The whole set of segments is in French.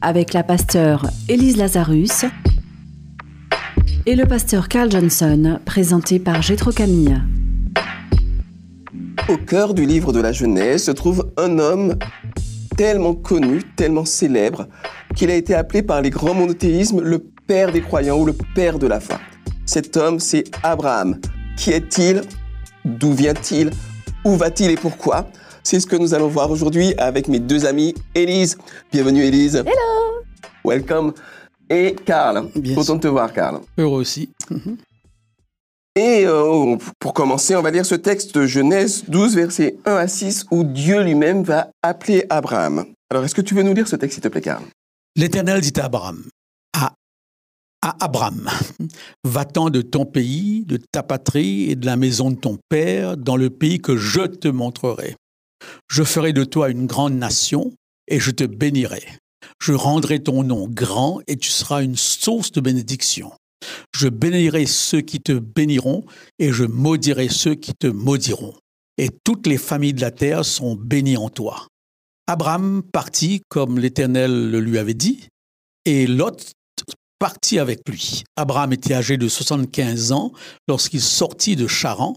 avec la pasteur Élise Lazarus et le pasteur Carl Johnson, présenté par Gétro Camille. Au cœur du livre de la Genèse se trouve un homme tellement connu, tellement célèbre, qu'il a été appelé par les grands monothéismes le père des croyants ou le père de la foi. Cet homme, c'est Abraham. Qui est-il? D'où vient-il? Où va-t-il et pourquoi? C'est ce que nous allons voir aujourd'hui avec mes deux amis, Élise. Bienvenue Élise. Hello Welcome. Et Karl. Bien Content de te voir, Karl. Heureux aussi. Et euh, pour commencer, on va lire ce texte de Genèse 12, versets 1 à 6, où Dieu lui-même va appeler Abraham. Alors, est-ce que tu veux nous lire ce texte, s'il te plaît, Karl? L'Éternel dit à Abraham, à, à Abraham, va-t'en de ton pays, de ta patrie et de la maison de ton père, dans le pays que je te montrerai. Je ferai de toi une grande nation et je te bénirai. Je rendrai ton nom grand et tu seras une source de bénédiction. Je bénirai ceux qui te béniront et je maudirai ceux qui te maudiront. Et toutes les familles de la terre sont bénies en toi. Abraham partit comme l'Éternel le lui avait dit, et Lot partit avec lui. Abraham était âgé de 75 ans lorsqu'il sortit de Charan.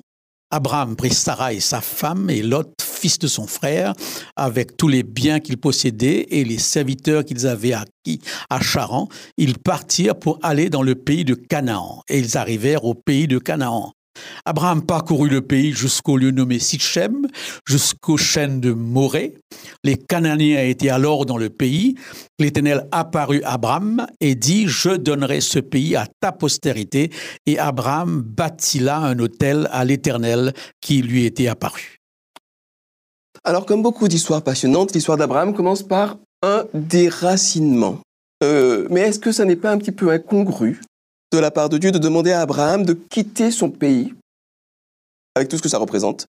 Abraham prit Sarah et sa femme et Lot, fils de son frère, avec tous les biens qu'ils possédaient et les serviteurs qu'ils avaient acquis à Charan. Ils partirent pour aller dans le pays de Canaan et ils arrivèrent au pays de Canaan. Abraham parcourut le pays jusqu'au lieu nommé Sichem, jusqu'aux chaînes de Morée. Les Cananéens étaient alors dans le pays. L'Éternel apparut à Abraham et dit, Je donnerai ce pays à ta postérité. Et Abraham bâtit là un hôtel à l'Éternel qui lui était apparu. Alors, comme beaucoup d'histoires passionnantes, l'histoire d'Abraham commence par un déracinement. Euh, mais est-ce que ça n'est pas un petit peu incongru? De la part de Dieu de demander à Abraham de quitter son pays, avec tout ce que ça représente.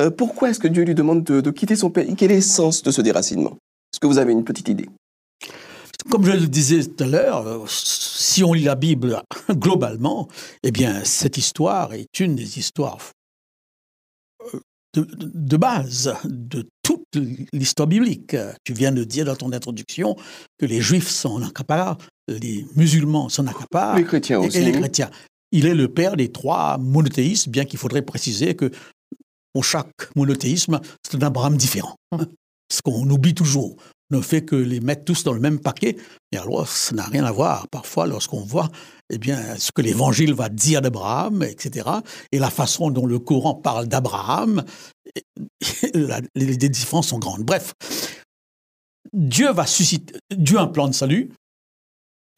Euh, Pourquoi est-ce que Dieu lui demande de, quitter son pays? Quel est le sens de ce déracinement? Est-ce que vous avez une petite idée? Comme je le disais tout à l'heure, euh, si on lit la Bible globalement, eh bien, cette histoire est une des histoires euh, de, base de toute l'histoire biblique. Tu viens de dire dans ton introduction que les Juifs s'en accaparent, les musulmans s'en accaparent, Les chrétiens aussi. et les chrétiens. Il est le père des trois monothéismes, bien qu'il faudrait préciser que pour chaque monothéisme, c'est un Abraham différent. Ce qu'on oublie toujours ne fait que les mettre tous dans le même paquet. Et alors, ça n'a rien à voir. Parfois, lorsqu'on voit eh bien, ce que l'Évangile va dire d'Abraham, etc., et la façon dont le Coran parle d'Abraham, les différences sont grandes. Bref, Dieu va susciter, Dieu a un plan de salut,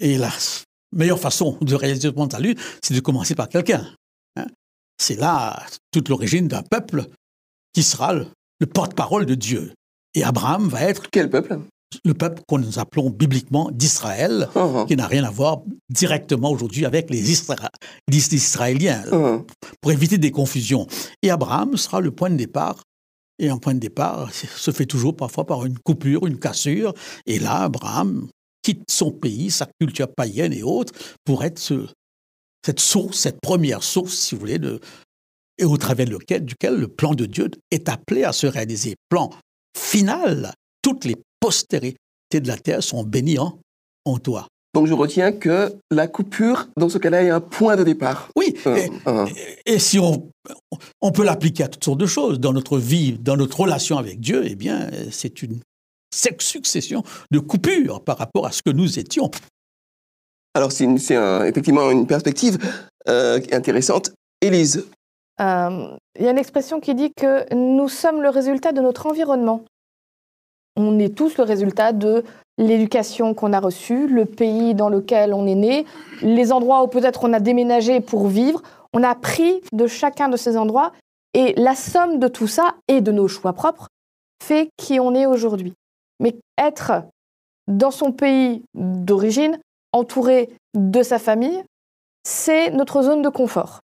et la meilleure façon de réaliser de salut, c'est de commencer par quelqu'un. hein. C'est là toute l'origine d'un peuple qui sera le, le porte-parole de Dieu. Et Abraham va être Quel peuple? le peuple qu'on nous appelons bibliquement d'Israël, ah, qui n'a rien à voir directement aujourd'hui avec les, Isra- les Israéliens, ah. pour éviter des confusions. Et Abraham sera le point de départ. Et un point de départ se fait toujours parfois par une coupure, une cassure. Et là, Abraham quitte son pays, sa culture païenne et autres, pour être ce- cette source, cette première source, si vous voulez, de, et au travers lequel, duquel le plan de Dieu est appelé à se réaliser. Plan final, toutes les postérités de la terre sont bénies en, en toi. Donc je retiens que la coupure, dans ce cas-là, est un point de départ. Oui, Ah, et, ah. et si on, on peut l'appliquer à toutes sortes de choses dans notre vie, dans notre relation avec Dieu, eh bien, c'est une succession de coupures par rapport à ce que nous étions. Alors c'est une- c'est un- effectivement une perspective euh, intéressante. Élise, Euh, Il y a une expression qui dit que nous sommes le résultat de notre environnement. On est tous le résultat de l'éducation qu'on a reçue, le pays dans lequel on est né, les endroits où peut-être on a déménagé pour vivre. On a pris de chacun de ces endroits et la somme de tout ça et de nos choix propres fait qui on est aujourd'hui. Mais être dans son pays d'origine, entouré de sa famille, c'est notre zone de confort.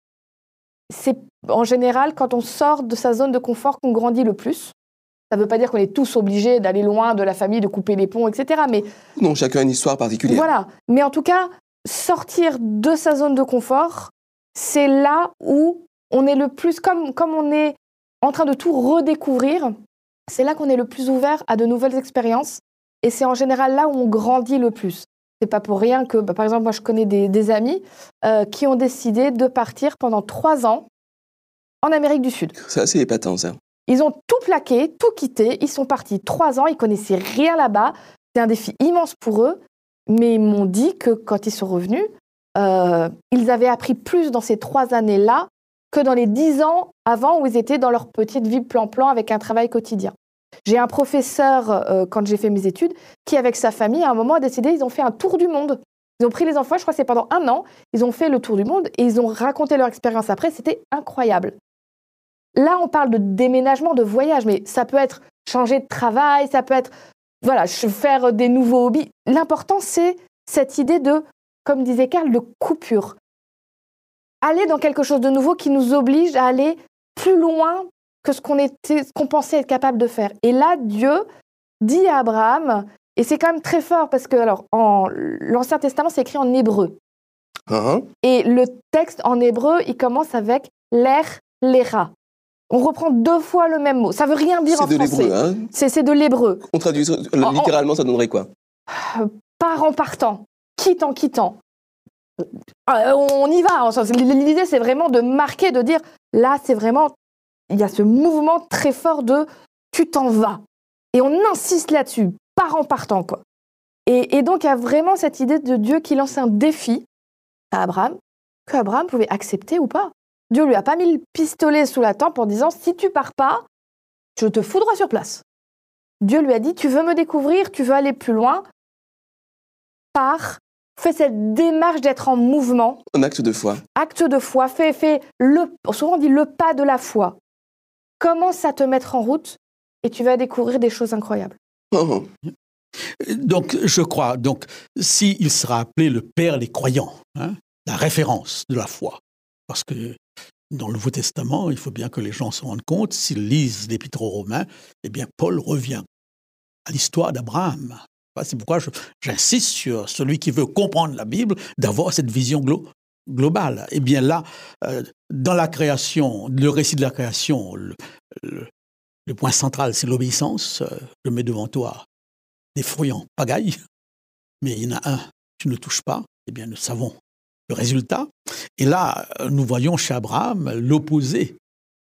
C'est en général quand on sort de sa zone de confort qu'on grandit le plus. Ça ne veut pas dire qu'on est tous obligés d'aller loin de la famille, de couper les ponts, etc. Mais Non, chacun a une histoire particulière. voilà. Mais en tout cas, sortir de sa zone de confort, c'est là où on est le plus, comme, comme on est en train de tout redécouvrir, c'est là qu'on est le plus ouvert à de nouvelles expériences. Et c'est en général là où on grandit le plus. C'est pas pour rien que, bah, par exemple, moi je connais des, des amis euh, qui ont décidé de partir pendant trois ans en Amérique du Sud. C'est assez épatant, ça. Ils ont tout plaqué, tout quitté. Ils sont partis trois ans. Ils connaissaient rien là-bas. C'est un défi immense pour eux. Mais ils m'ont dit que quand ils sont revenus, euh, ils avaient appris plus dans ces trois années-là que dans les dix ans avant où ils étaient dans leur petite vie plan-plan avec un travail quotidien. J'ai un professeur, euh, quand j'ai fait mes études, qui, avec sa famille, à un moment, a décidé, ils ont fait un tour du monde. Ils ont pris les enfants, je crois que c'est pendant un an, ils ont fait le tour du monde et ils ont raconté leur expérience après. C'était incroyable. Là, on parle de déménagement, de voyage, mais ça peut être changer de travail, ça peut être voilà, faire des nouveaux hobbies. L'important, c'est cette idée de, comme disait Karl, de coupure. Aller dans quelque chose de nouveau qui nous oblige à aller plus loin que ce qu'on qu'on pensait être capable de faire. Et là, Dieu dit à Abraham, et c'est quand même très fort parce que alors, en, l'Ancien Testament, c'est écrit en hébreu. Hein Et le texte en hébreu, il commence avec l'air, l'era. On reprend deux fois le même mot. Ça veut rien dire en de français. hein? C'est de l'hébreu. On traduit En- littéralement, ça donnerait quoi? Part en partant, quitte en quittant. Euh, on y va. L'idée, c'est vraiment de marquer, de dire là, c'est vraiment. Il y a ce mouvement très fort de tu t'en vas. Et on insiste là-dessus, part en partant, quoi. Et, et donc, il y a vraiment cette idée de Dieu qui lance un défi à Abraham, que Abraham pouvait accepter ou pas. Dieu lui a pas mis le pistolet sous la tempe en disant si tu pars pas, je te foudroie sur place. Dieu lui a dit tu veux me découvrir, tu veux aller plus loin, pars, fais cette démarche d'être en mouvement, Un acte de foi. acte de foi, fais, fais le, souvent on dit le pas de la foi. Commence à te mettre en route et tu vas découvrir des choses incroyables. Oh, Donc, je crois, donc, s'il sera appelé le Père des croyants, hein, la référence de la foi, parce que dans le Nouveau Testament, il faut bien que les gens se rendent compte, s'ils lisent l'Épître aux Romains, eh bien, Paul revient à l'histoire d'Abraham. C'est pourquoi j'insiste sur celui qui veut comprendre la Bible, d'avoir cette vision glo- globale. Eh bien là, euh, dans la création, le récit de la création, le, le- le point central, c'est l'obéissance. Euh, Je mets devant toi des fruits pagaille, mais il y en a un tu ne touches pas, eh bien nous savons le résultat. Et là, euh, nous voyons chez Abraham l'opposé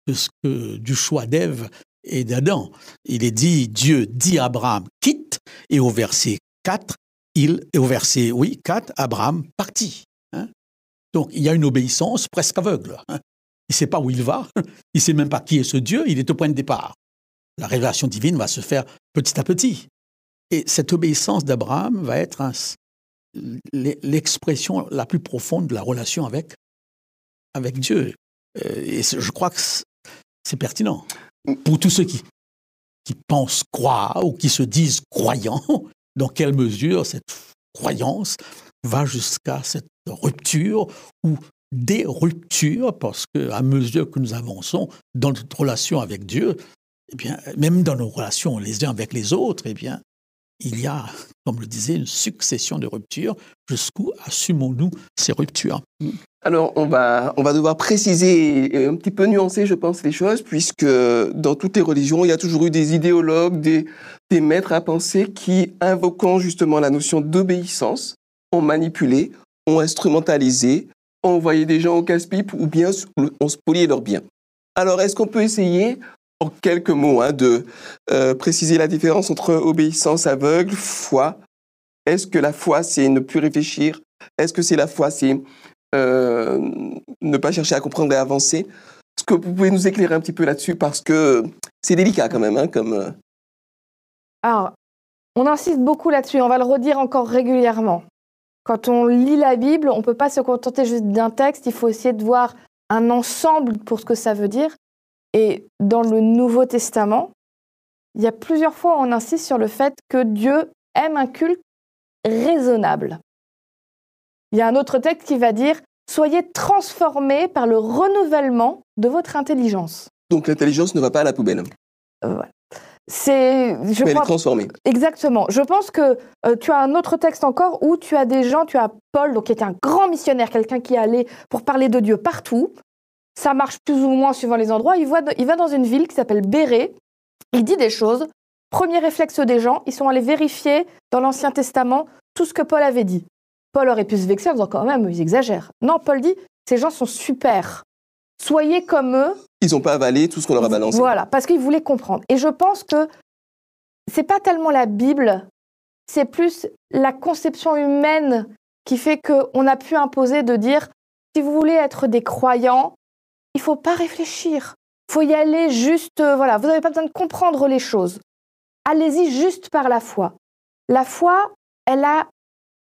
de ce que, du choix d'Ève et d'Adam. Il est dit, Dieu dit à Abraham, quitte, et au verset 4, il, et au verset, oui, 4, Abraham partit. hein. Donc il y a une obéissance presque aveugle. hein. Il ne sait pas où il va, il ne sait même pas qui est ce Dieu, il est au point de départ. La révélation divine va se faire petit à petit. Et cette obéissance d'Abraham va être l'expression la plus profonde de la relation avec, Dieu. Euh, Et je crois que c'est- c'est pertinent. Pour tous ceux qui, qui pensent croire ou qui se disent croyants, dans quelle mesure cette croyance va jusqu'à cette rupture ou des ruptures, parce qu'à mesure que nous avançons dans notre relation avec Dieu, eh bien, même dans nos relations les uns avec les autres, eh bien, il y a, comme le disait, une succession de ruptures. Jusqu'où assumons-nous ces ruptures? Alors, on va, on va devoir préciser et un petit peu nuancer, je pense, les choses, puisque dans toutes les religions, il y a toujours eu des idéologues, des, des maîtres à penser qui, invoquant justement la notion d'obéissance, ont manipulé, ont instrumentalisé, ont envoyé des gens au casse-pipe ou bien ont spolié leurs biens. Alors, est-ce qu'on peut essayer, en quelques mots, hein, de euh, préciser la différence entre obéissance aveugle, foi? Est-ce que la foi, c'est ne plus réfléchir? Est-ce que c'est la foi, c'est euh, ne pas chercher à comprendre et avancer? Est-ce que vous pouvez nous éclairer un petit peu là-dessus? Parce que c'est délicat quand même, hein, comme. euh, Alors, on insiste beaucoup là-dessus, on va le redire encore régulièrement. Quand on lit la Bible, on ne peut pas se contenter juste d'un texte, il faut essayer de voir un ensemble pour ce que ça veut dire. Et dans le Nouveau Testament, il y a plusieurs fois où on insiste sur le fait que Dieu aime un culte raisonnable. Il y a un autre texte qui va dire Soyez transformés par le renouvellement de votre intelligence. Donc l'intelligence ne va pas à la poubelle. Euh, voilà. C'est, je Mais crois- transformée. Exactement. Je pense que euh, tu as un autre texte encore où tu as des gens, tu as Paul, donc, qui était un grand missionnaire, quelqu'un qui allait pour parler de Dieu partout. Ça marche plus ou moins suivant les endroits. Il, voit- il va dans une ville qui s'appelle Béré. Il dit des choses. Premier réflexe des gens, ils sont allés vérifier dans l'Ancien Testament tout ce que Paul avait dit. Paul aurait pu se vexer en disant quand même, ils exagèrent. Non, Paul dit, ces gens sont super. Soyez comme eux, Ils n'ont pas avalé tout ce qu'on leur a balancé. voilà, parce qu'ils voulaient comprendre. Et je pense que c'est pas tellement la Bible, c'est plus la conception humaine qui fait qu'on a pu imposer de dire si vous voulez être des croyants, il faut pas réfléchir. Il faut y aller juste, euh, voilà, vous n'avez pas besoin de comprendre les choses. Allez-y juste par la foi. La foi, elle a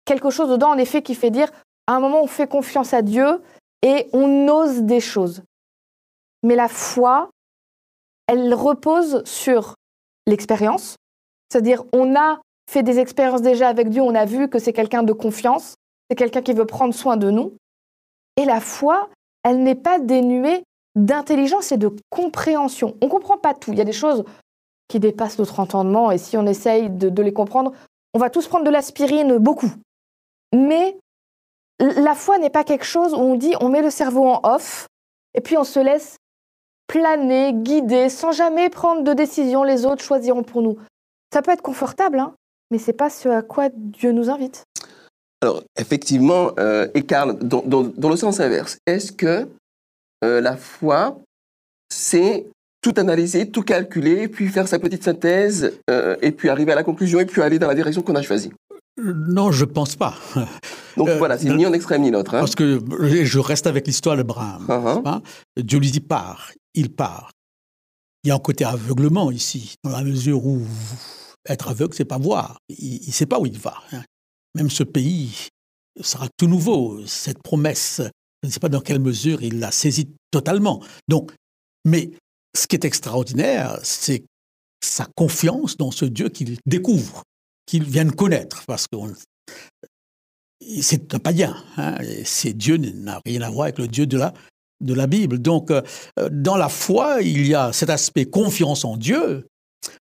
quelque chose dedans, en effet, qui fait dire à un moment, on fait confiance à Dieu et on ose des choses. Mais la foi, elle repose sur l'expérience, c'est-à-dire on a fait des expériences déjà avec Dieu, on a vu que c'est quelqu'un de confiance, c'est quelqu'un qui veut prendre soin de nous. Et la foi, elle n'est pas dénuée d'intelligence et de compréhension. On ne comprend pas tout. Il y a des choses qui dépassent notre entendement et si on essaye de, de les comprendre, on va tous prendre de l'aspirine beaucoup. Mais la foi n'est pas quelque chose où on dit on met le cerveau en off et puis on se laisse planer, guider, sans jamais prendre de décision, les autres choisiront pour nous. Ça peut être confortable, hein, mais c'est pas ce à quoi Dieu nous invite. Alors, effectivement, euh, et Karl, dans, dans- dans le sens inverse, est-ce que euh, la foi, c'est tout analyser, tout calculer, puis faire sa petite synthèse, euh, et puis arriver à la conclusion, et puis aller dans la direction qu'on a choisie? Euh, Non, je pense pas. Donc Euh, voilà, c'est ni un extrême ni l'autre. hein. Parce que je reste avec l'histoire d'Abraham. Ah, ah. n'est-ce pas? Dieu lui dit part, il part. Il y a un côté aveuglement ici, dans la mesure où être aveugle, c'est pas voir. Il ne sait pas où il va. hein. Même ce pays sera tout nouveau. Cette promesse, je ne sais pas dans quelle mesure il l'a saisie totalement. Donc, mais ce qui est extraordinaire, c'est sa confiance dans ce Dieu qu'il découvre, qu'il vient de connaître, parce que c'est un païen. hein, et c'est Dieu n'a rien à voir avec le Dieu de la, de la Bible. Donc, euh, dans la foi, il y a cet aspect confiance en Dieu,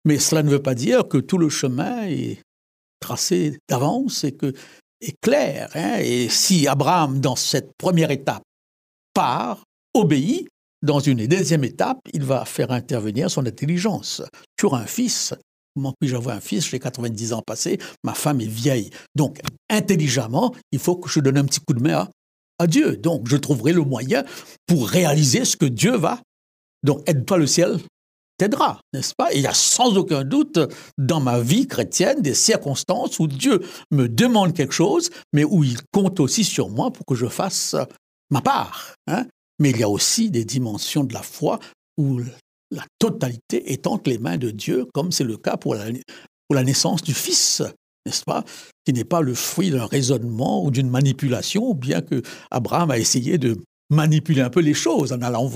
mais cela ne veut pas dire que tout le chemin est tracé d'avance et que est clair. hein. Et si Abraham, dans cette première étape, part, obéit, dans une deuxième étape, il va faire intervenir son intelligence. Tu auras un fils. Comment puis-je avoir un fils? J'ai 90 ans passés, ma femme est vieille. Donc, intelligemment, il faut que je donne un petit coup de main à, à Dieu. Donc, je trouverai le moyen pour réaliser ce que Dieu va. Donc, aide-toi le ciel t'aidera, n'est-ce pas? Il y a sans aucun doute dans ma vie chrétienne des circonstances où Dieu me demande quelque chose, mais où il compte aussi sur moi pour que je fasse ma part. hein. Mais il y a aussi des dimensions de la foi où la totalité est entre les mains de Dieu, comme c'est le cas pour la naissance du Fils, n'est-ce pas Qui n'est pas le fruit d'un raisonnement ou d'une manipulation, bien que Abraham a essayé de manipuler un peu les choses en allant,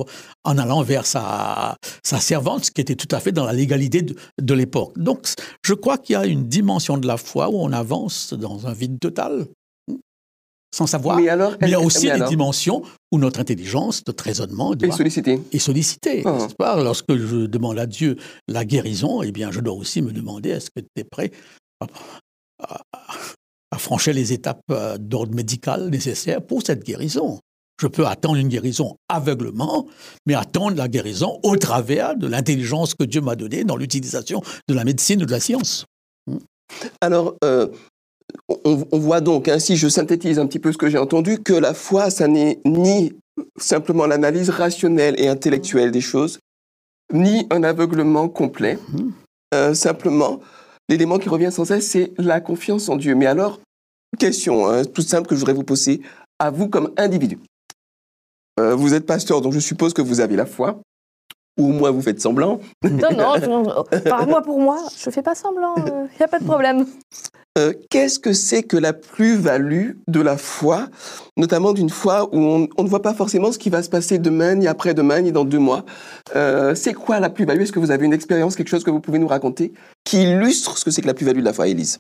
en allant vers sa, sa servante, ce qui était tout à fait dans la légalité de, de l'époque. Donc, je crois qu'il y a une dimension de la foi où on avance dans un vide total, hmm, sans savoir. Mais alors, Mais il y a aussi des dimensions où notre intelligence, notre raisonnement sollicité. est sollicité. Ah. n'est-ce pas? Lorsque je demande à Dieu la guérison, eh bien, je dois aussi me demander est-ce que tu es prêt? À, franchir les étapes euh, d'ordre médical nécessaires pour cette guérison Je peux attendre une guérison aveuglement, mais attendre la guérison au travers de l'intelligence que Dieu m'a donnée dans l'utilisation de la médecine ou de la science. Alors, euh, on, on voit donc, hein, si je synthétise un petit peu ce que j'ai entendu, que la foi, ça n'est ni simplement l'analyse rationnelle et intellectuelle des choses, ni un aveuglement complet. Mhm. Euh, simplement, l'élément qui revient sans cesse, c'est la confiance en Dieu. Mais alors, question hein, toute simple que je voudrais vous poser à vous comme individu. Euh, vous êtes pasteur, donc je suppose que vous avez la foi, ou au moins vous faites semblant. Non, non, je- par moi pour moi, je fais pas semblant, il n'y a pas de problème. Euh, Qu'est-ce que c'est que la plus-value de la foi, notamment d'une foi où on, ne voit pas forcément ce qui va se passer demain, ni après-demain, ni dans deux mois? Euh, C'est quoi la plus-value? Est-ce que vous avez une expérience, quelque chose que vous pouvez nous raconter qui illustre ce que c'est que la plus-value de la foi, Élise?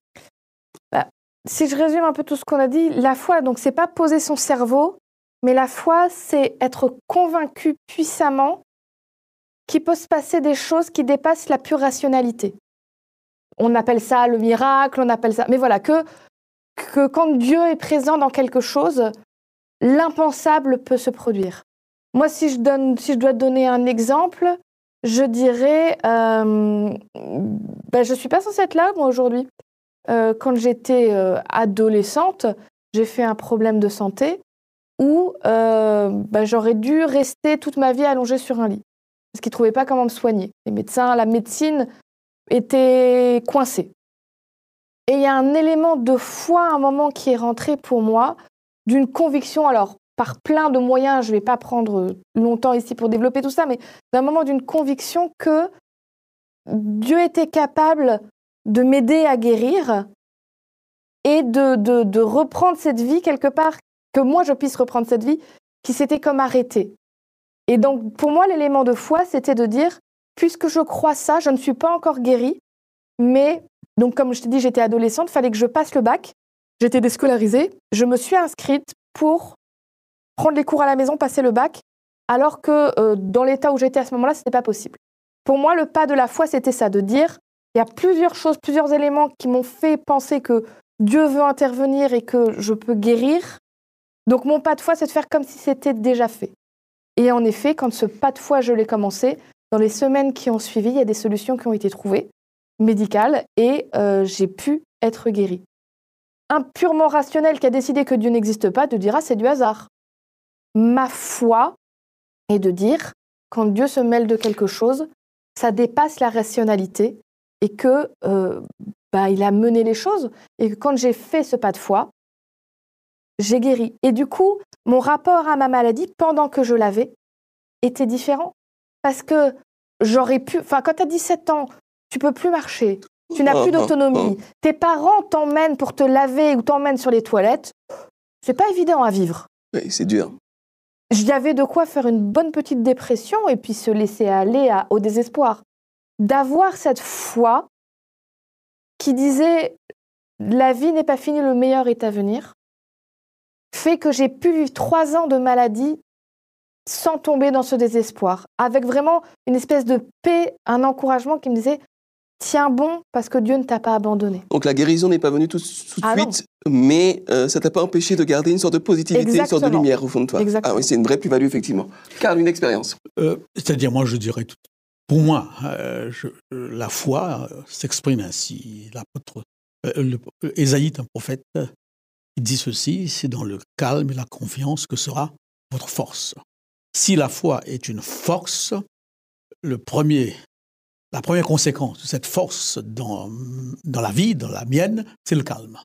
Si je résume un peu tout ce qu'on a dit, la foi, donc c'est pas poser son cerveau, mais la foi, c'est être convaincu puissamment qu'il peut se passer des choses qui dépassent la pure rationalité. On appelle ça le miracle, on appelle ça. Mais voilà, que, quand Dieu est présent dans quelque chose, l'impensable peut se produire. Moi, si je, donne, si je dois donner un exemple, je dirais, euh, ben, je ne suis pas censée être là, moi, aujourd'hui. Euh, quand j'étais euh, adolescente, j'ai fait un problème de santé où ben, j'aurais dû rester toute ma vie allongée sur un lit. Parce qu'ils ne trouvaient pas comment me soigner. Les médecins, la médecine était coincée. Et il y a un élément de foi à un moment qui est rentré pour moi, d'une conviction, alors par plein de moyens, je ne vais pas prendre longtemps ici pour développer tout ça, mais d'un moment d'une conviction que Dieu était capable de m'aider à guérir et de, de, reprendre cette vie quelque part, que moi je puisse reprendre cette vie qui s'était comme arrêtée. Et donc pour moi l'élément de foi, c'était de dire, puisque je crois ça, je ne suis pas encore guérie, mais donc comme je t'ai dit, j'étais adolescente, il fallait que je passe le bac, j'étais déscolarisée, je me suis inscrite pour prendre les cours à la maison, passer le bac, alors que euh, dans l'état où j'étais à ce moment-là, ce n'était pas possible. Pour moi, le pas de la foi, c'était ça, de dire, il y a plusieurs choses, plusieurs éléments qui m'ont fait penser que Dieu veut intervenir et que je peux guérir. Donc mon pas de foi, c'est de faire comme si c'était déjà fait. Et en effet, quand ce pas de foi, je l'ai commencé, dans les semaines qui ont suivi, il y a des solutions qui ont été trouvées, médicales, et euh, j'ai pu être guérie. Un purement rationnel qui a décidé que Dieu n'existe pas te dira c'est du hasard ma foi est de dire, quand Dieu se mêle de quelque chose, ça dépasse la rationalité et que euh, bah, il a mené les choses et que quand j'ai fait ce pas de foi, j'ai guéri. Et du coup, mon rapport à ma maladie pendant que je l'avais était différent parce que j'aurais pu. Enfin, quand tu as 17 ans, tu peux plus marcher, tu n'as plus d'autonomie, tes parents t'emmènent pour te laver ou t'emmènent sur les toilettes. C'est pas évident à vivre. Oui, c'est dur y avait de quoi faire une bonne petite dépression et puis se laisser aller au désespoir. D'avoir cette foi qui disait la vie n'est pas finie, le meilleur est à venir, fait que j'ai pu vivre trois ans de maladie sans tomber dans ce désespoir, avec vraiment une espèce de paix, un encouragement qui me disait tiens bon parce que Dieu ne t'a pas abandonné. Donc la guérison n'est pas venue tout, de ah suite, mais euh, ça t'a pas empêché de garder une sorte de positivité, une sorte de lumière au fond de toi. Ah oui, c'est une vraie plus-value effectivement. Car une expérience. Euh, c'est-à-dire moi je dirais, pour moi, euh, la foi s'exprime ainsi. L'apôtre Ésaïe, un prophète, il dit ceci, c'est dans le calme et la confiance que sera votre force. Si la foi est une force, le premier la première conséquence de cette force dans, dans la vie, dans la mienne, c'est le calme.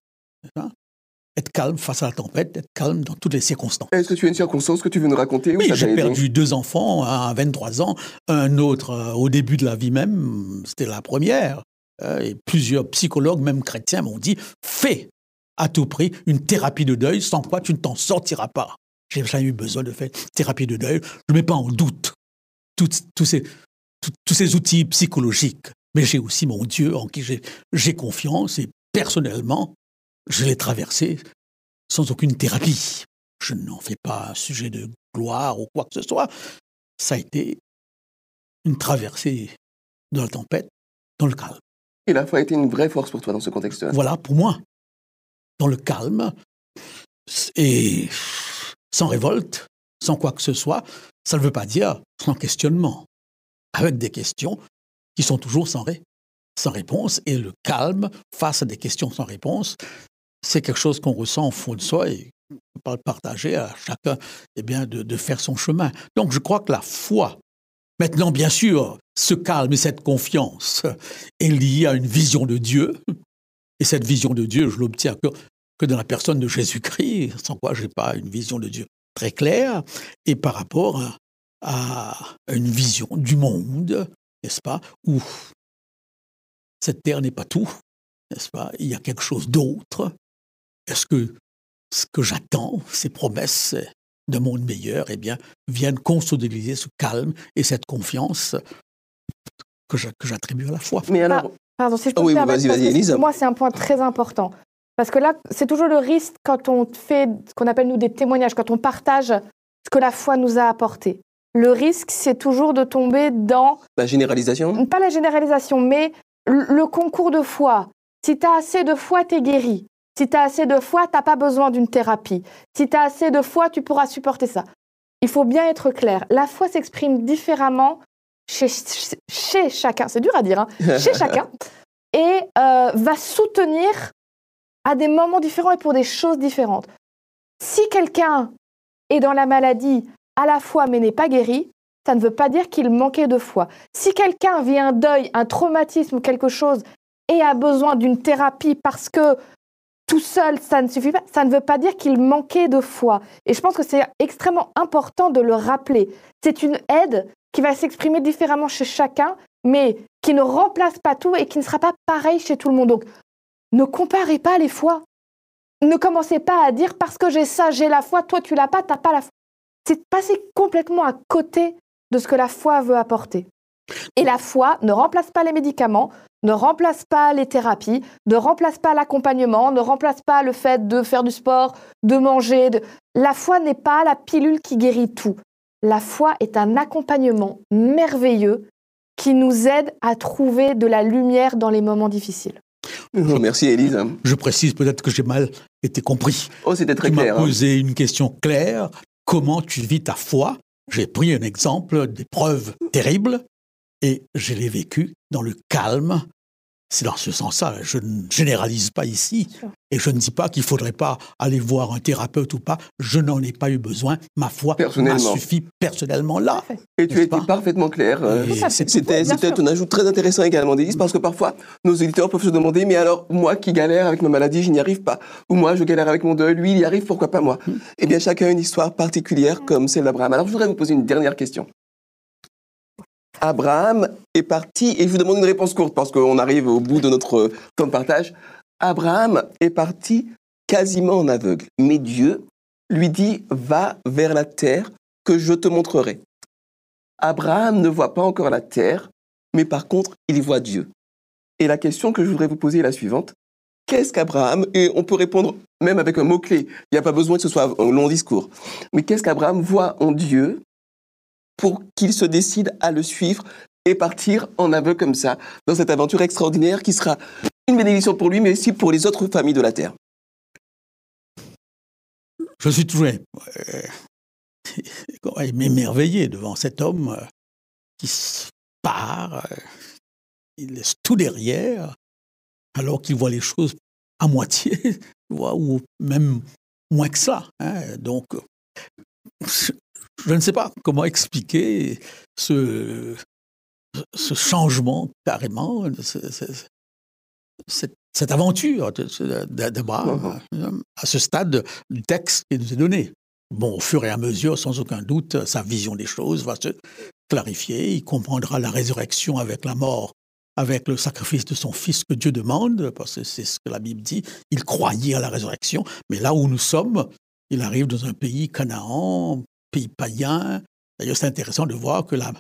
Être calme face à la tempête, être calme dans toutes les circonstances. Est-ce que tu as une circonstance que tu veux nous raconter Oui, j'ai perdu deux enfants, un à 23 ans, un autre euh, au début de la vie même, c'était la première. Euh, et plusieurs psychologues, même chrétiens, m'ont dit fais à tout prix une thérapie de deuil, sans quoi tu ne t'en sortiras pas. J'ai jamais eu besoin de faire thérapie de deuil. Je ne mets pas en doute tous ces, tous ces outils psychologiques. Mais j'ai aussi mon Dieu en qui j'ai confiance et personnellement, je l'ai traversé sans aucune thérapie. Je n'en fais pas un sujet de gloire ou quoi que ce soit. Ça a été une traversée de la tempête dans le calme. Et la foi a été une vraie force pour toi dans ce contexte-là? Voilà, pour moi, dans le calme et sans révolte, sans quoi que ce soit, ça ne veut pas dire sans questionnement avec des questions qui sont toujours sans, sans réponse. Et le calme face à des questions sans réponse, c'est quelque chose qu'on ressent au fond de soi et le partager à chacun eh bien, de, de faire son chemin. Donc je crois que la foi, maintenant bien sûr, ce calme et cette confiance est liée à une vision de Dieu. Et cette vision de Dieu, je l'obtiens que, dans la personne de Jésus-Christ, sans quoi je n'ai pas une vision de Dieu très claire. Et par rapport à, à une vision du monde, n'est-ce pas, où cette terre n'est pas tout, n'est-ce pas, il y a quelque chose d'autre. Est-ce que ce que j'attends, ces promesses d'un monde meilleur, eh bien, viennent consolider ce calme et cette confiance que j'attribue à la foi. Mais alors, pardon, si je peux ah oui, vas-y, vas-y, Moi, c'est un point très important. Parce que là, c'est toujours le risque quand on fait ce qu'on appelle nous des témoignages, quand on partage ce que la foi nous a apporté. Le risque, c'est toujours de tomber dans... La généralisation? Pas la généralisation, mais le concours de foi. Si tu as assez de foi, tu es guéri. Si tu as assez de foi, tu n'as pas besoin d'une thérapie. Si tu as assez de foi, tu pourras supporter ça. Il faut bien être clair. La foi s'exprime différemment chez, chez chacun. C'est dur à dire, hein, chez chacun. Et euh, va soutenir à des moments différents et pour des choses différentes. Si quelqu'un est dans la maladie à la fois mais n'est pas guéri, ça ne veut pas dire qu'il manquait de foi. Si quelqu'un vit un deuil, un traumatisme quelque chose et a besoin d'une thérapie parce que tout seul, ça ne suffit pas, ça ne veut pas dire qu'il manquait de foi. Et je pense que c'est extrêmement important de le rappeler. C'est une aide qui va s'exprimer différemment chez chacun, mais qui ne remplace pas tout et qui ne sera pas pareil chez tout le monde. Donc, ne comparez pas les foi. Ne commencez pas à dire parce que j'ai ça, j'ai la foi, toi tu l'as pas, t'as pas la foi. C'est passer complètement à côté de ce que la foi veut apporter. Et la foi ne remplace pas les médicaments, ne remplace pas les thérapies, ne remplace pas l'accompagnement, ne remplace pas le fait de faire du sport, de manger. La foi n'est pas la pilule qui guérit tout. La foi est un accompagnement merveilleux qui nous aide à trouver de la lumière dans les moments difficiles. Merci Élise. Je précise peut-être que j'ai mal été compris. Oh, c'était très tu clair. Tu m'as posé une question claire. Comment tu vis ta foi? J'ai pris un exemple d'épreuve terrible et je l'ai vécu dans le calme. C'est dans ce sens-là. Je ne généralise pas ici. Et je ne dis pas qu'il ne faudrait pas aller voir un thérapeute ou pas. Je n'en ai pas eu besoin. Ma foi m'a suffi personnellement là. Et tu as été parfaitement clair. C'était un ajout très intéressant également, Délise, parce que parfois, nos éditeurs peuvent se demander, mais alors, moi qui galère avec ma maladie, je n'y arrive pas. Ou moi, je galère avec mon deuil, lui, il y arrive, pourquoi pas moi? Eh bien, chacun a une histoire particulière comme celle d'Abraham. Alors, je voudrais vous poser une dernière question. Abraham est parti, et je vous demande une réponse courte parce qu'on arrive au bout de notre temps de partage. Abraham est parti quasiment en aveugle, mais Dieu lui dit, va vers la terre que je te montrerai. Abraham ne voit pas encore la terre, mais par contre, il voit Dieu. Et la question que je voudrais vous poser est la suivante. Qu'est-ce qu'Abraham, et on peut répondre même avec un mot-clé, il n'y a pas besoin que ce soit un long discours, mais qu'est-ce qu'Abraham voit en Dieu pour qu'il se décide à le suivre et partir en aveu comme ça, dans cette aventure extraordinaire qui sera une bénédiction pour lui, mais aussi pour les autres familles de la Terre. Je suis toujours émerveillé devant cet homme euh, qui part, euh, il laisse tout derrière, alors qu'il voit les choses à moitié, ou même moins que ça. Hein. Donc, je ne sais pas comment expliquer ce, ce changement carrément, cette, cette, aventure d'Abraham uh-huh. à ce stade du texte qui nous est donné. Bon, au fur et à mesure, sans aucun doute, sa vision des choses va se clarifier. Il comprendra la résurrection avec la mort, avec le sacrifice de son fils que Dieu demande, parce que c'est ce que la Bible dit. Il croyait à la résurrection. Mais là où nous sommes, il arrive dans un pays, Canaan, pays païen. D'ailleurs, c'est intéressant de voir que la,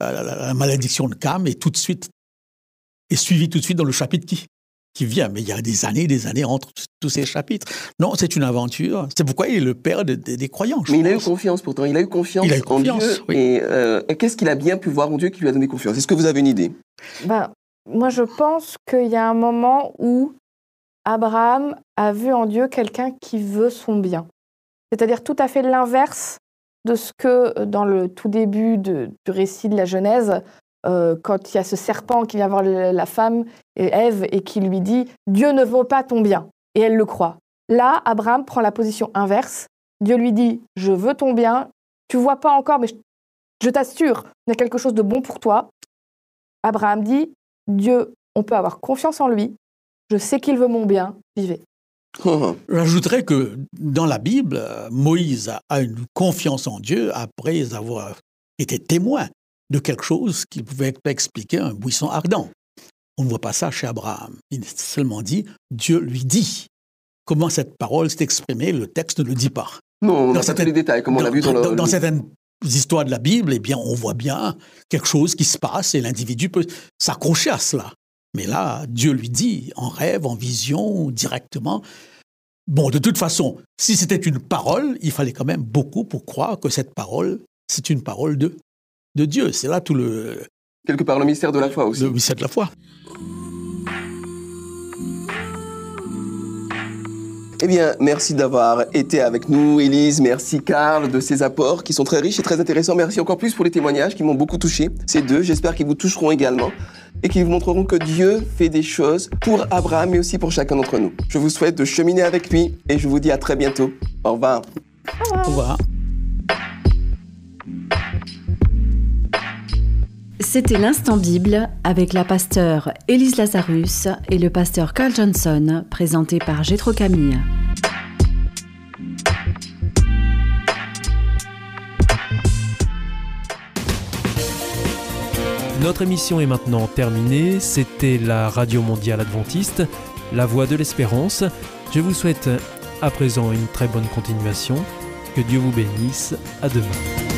la, malédiction de Cam est tout de suite est suivie tout de suite dans le chapitre qui, qui vient. Mais il y a des années, des années entre tous ces chapitres. Non, c'est une aventure. C'est pourquoi il est le père des croyants. Mais il a eu confiance pourtant. Il a eu confiance, il a eu confiance en Dieu. Et, euh, qu'est-ce qu'il a bien pu voir en Dieu qui lui a donné confiance? Est-ce que vous avez une idée? Ben, Moi, je pense qu'il y a un moment où Abraham a vu en Dieu quelqu'un qui veut son bien. C'est-à-dire tout à fait l'inverse de ce que euh, dans le tout début du récit de la Genèse, euh, quand il y a ce serpent qui vient voir la femme, et Ève, et qui lui dit Dieu ne veut pas ton bien. Et elle le croit. Là, Abraham prend la position inverse. Dieu lui dit Je veux ton bien. Tu vois pas encore, mais je, je t'assure, il y a quelque chose de bon pour toi. Abraham dit Dieu, on peut avoir confiance en lui. Je sais qu'il veut mon bien. Vivez. J'ajouterais que dans la Bible, Moïse a une confiance en Dieu après avoir été témoin de quelque chose qui pouvait expliquer un buisson ardent. On ne voit pas ça chez Abraham. Il seulement dit Dieu lui dit. Comment cette parole s'est exprimée, le texte ne le dit pas. Non, on dans certains les détails, comme on l'a vu dans, dans, dans certaines histoires de la Bible, eh bien, on voit bien quelque chose qui se passe et l'individu peut s'accrocher à cela. Mais là, Dieu lui dit, en rêve, en vision, directement. Bon, de toute façon, si c'était une parole, il fallait quand même beaucoup pour croire que cette parole, c'est une parole de, de Dieu. C'est là tout le... Quelque part le mystère de la foi aussi. Le mystère de la foi. Eh bien, merci d'avoir été avec nous, Élise. Merci, Karl, de ces apports qui sont très riches et très intéressants. Merci encore plus pour les témoignages qui m'ont beaucoup touché. Ces deux, j'espère qu'ils vous toucheront également et qui vous montreront que Dieu fait des choses pour Abraham, mais aussi pour chacun d'entre nous. Je vous souhaite de cheminer avec lui et je vous dis à très bientôt. Au revoir. Au revoir. C'était l'instant Bible avec la pasteur Élise Lazarus et le pasteur Carl Johnson, présenté par Gétro Camille. Notre émission est maintenant terminée. C'était la Radio Mondiale Adventiste, la voix de l'espérance. Je vous souhaite à présent une très bonne continuation. Que Dieu vous bénisse. À demain.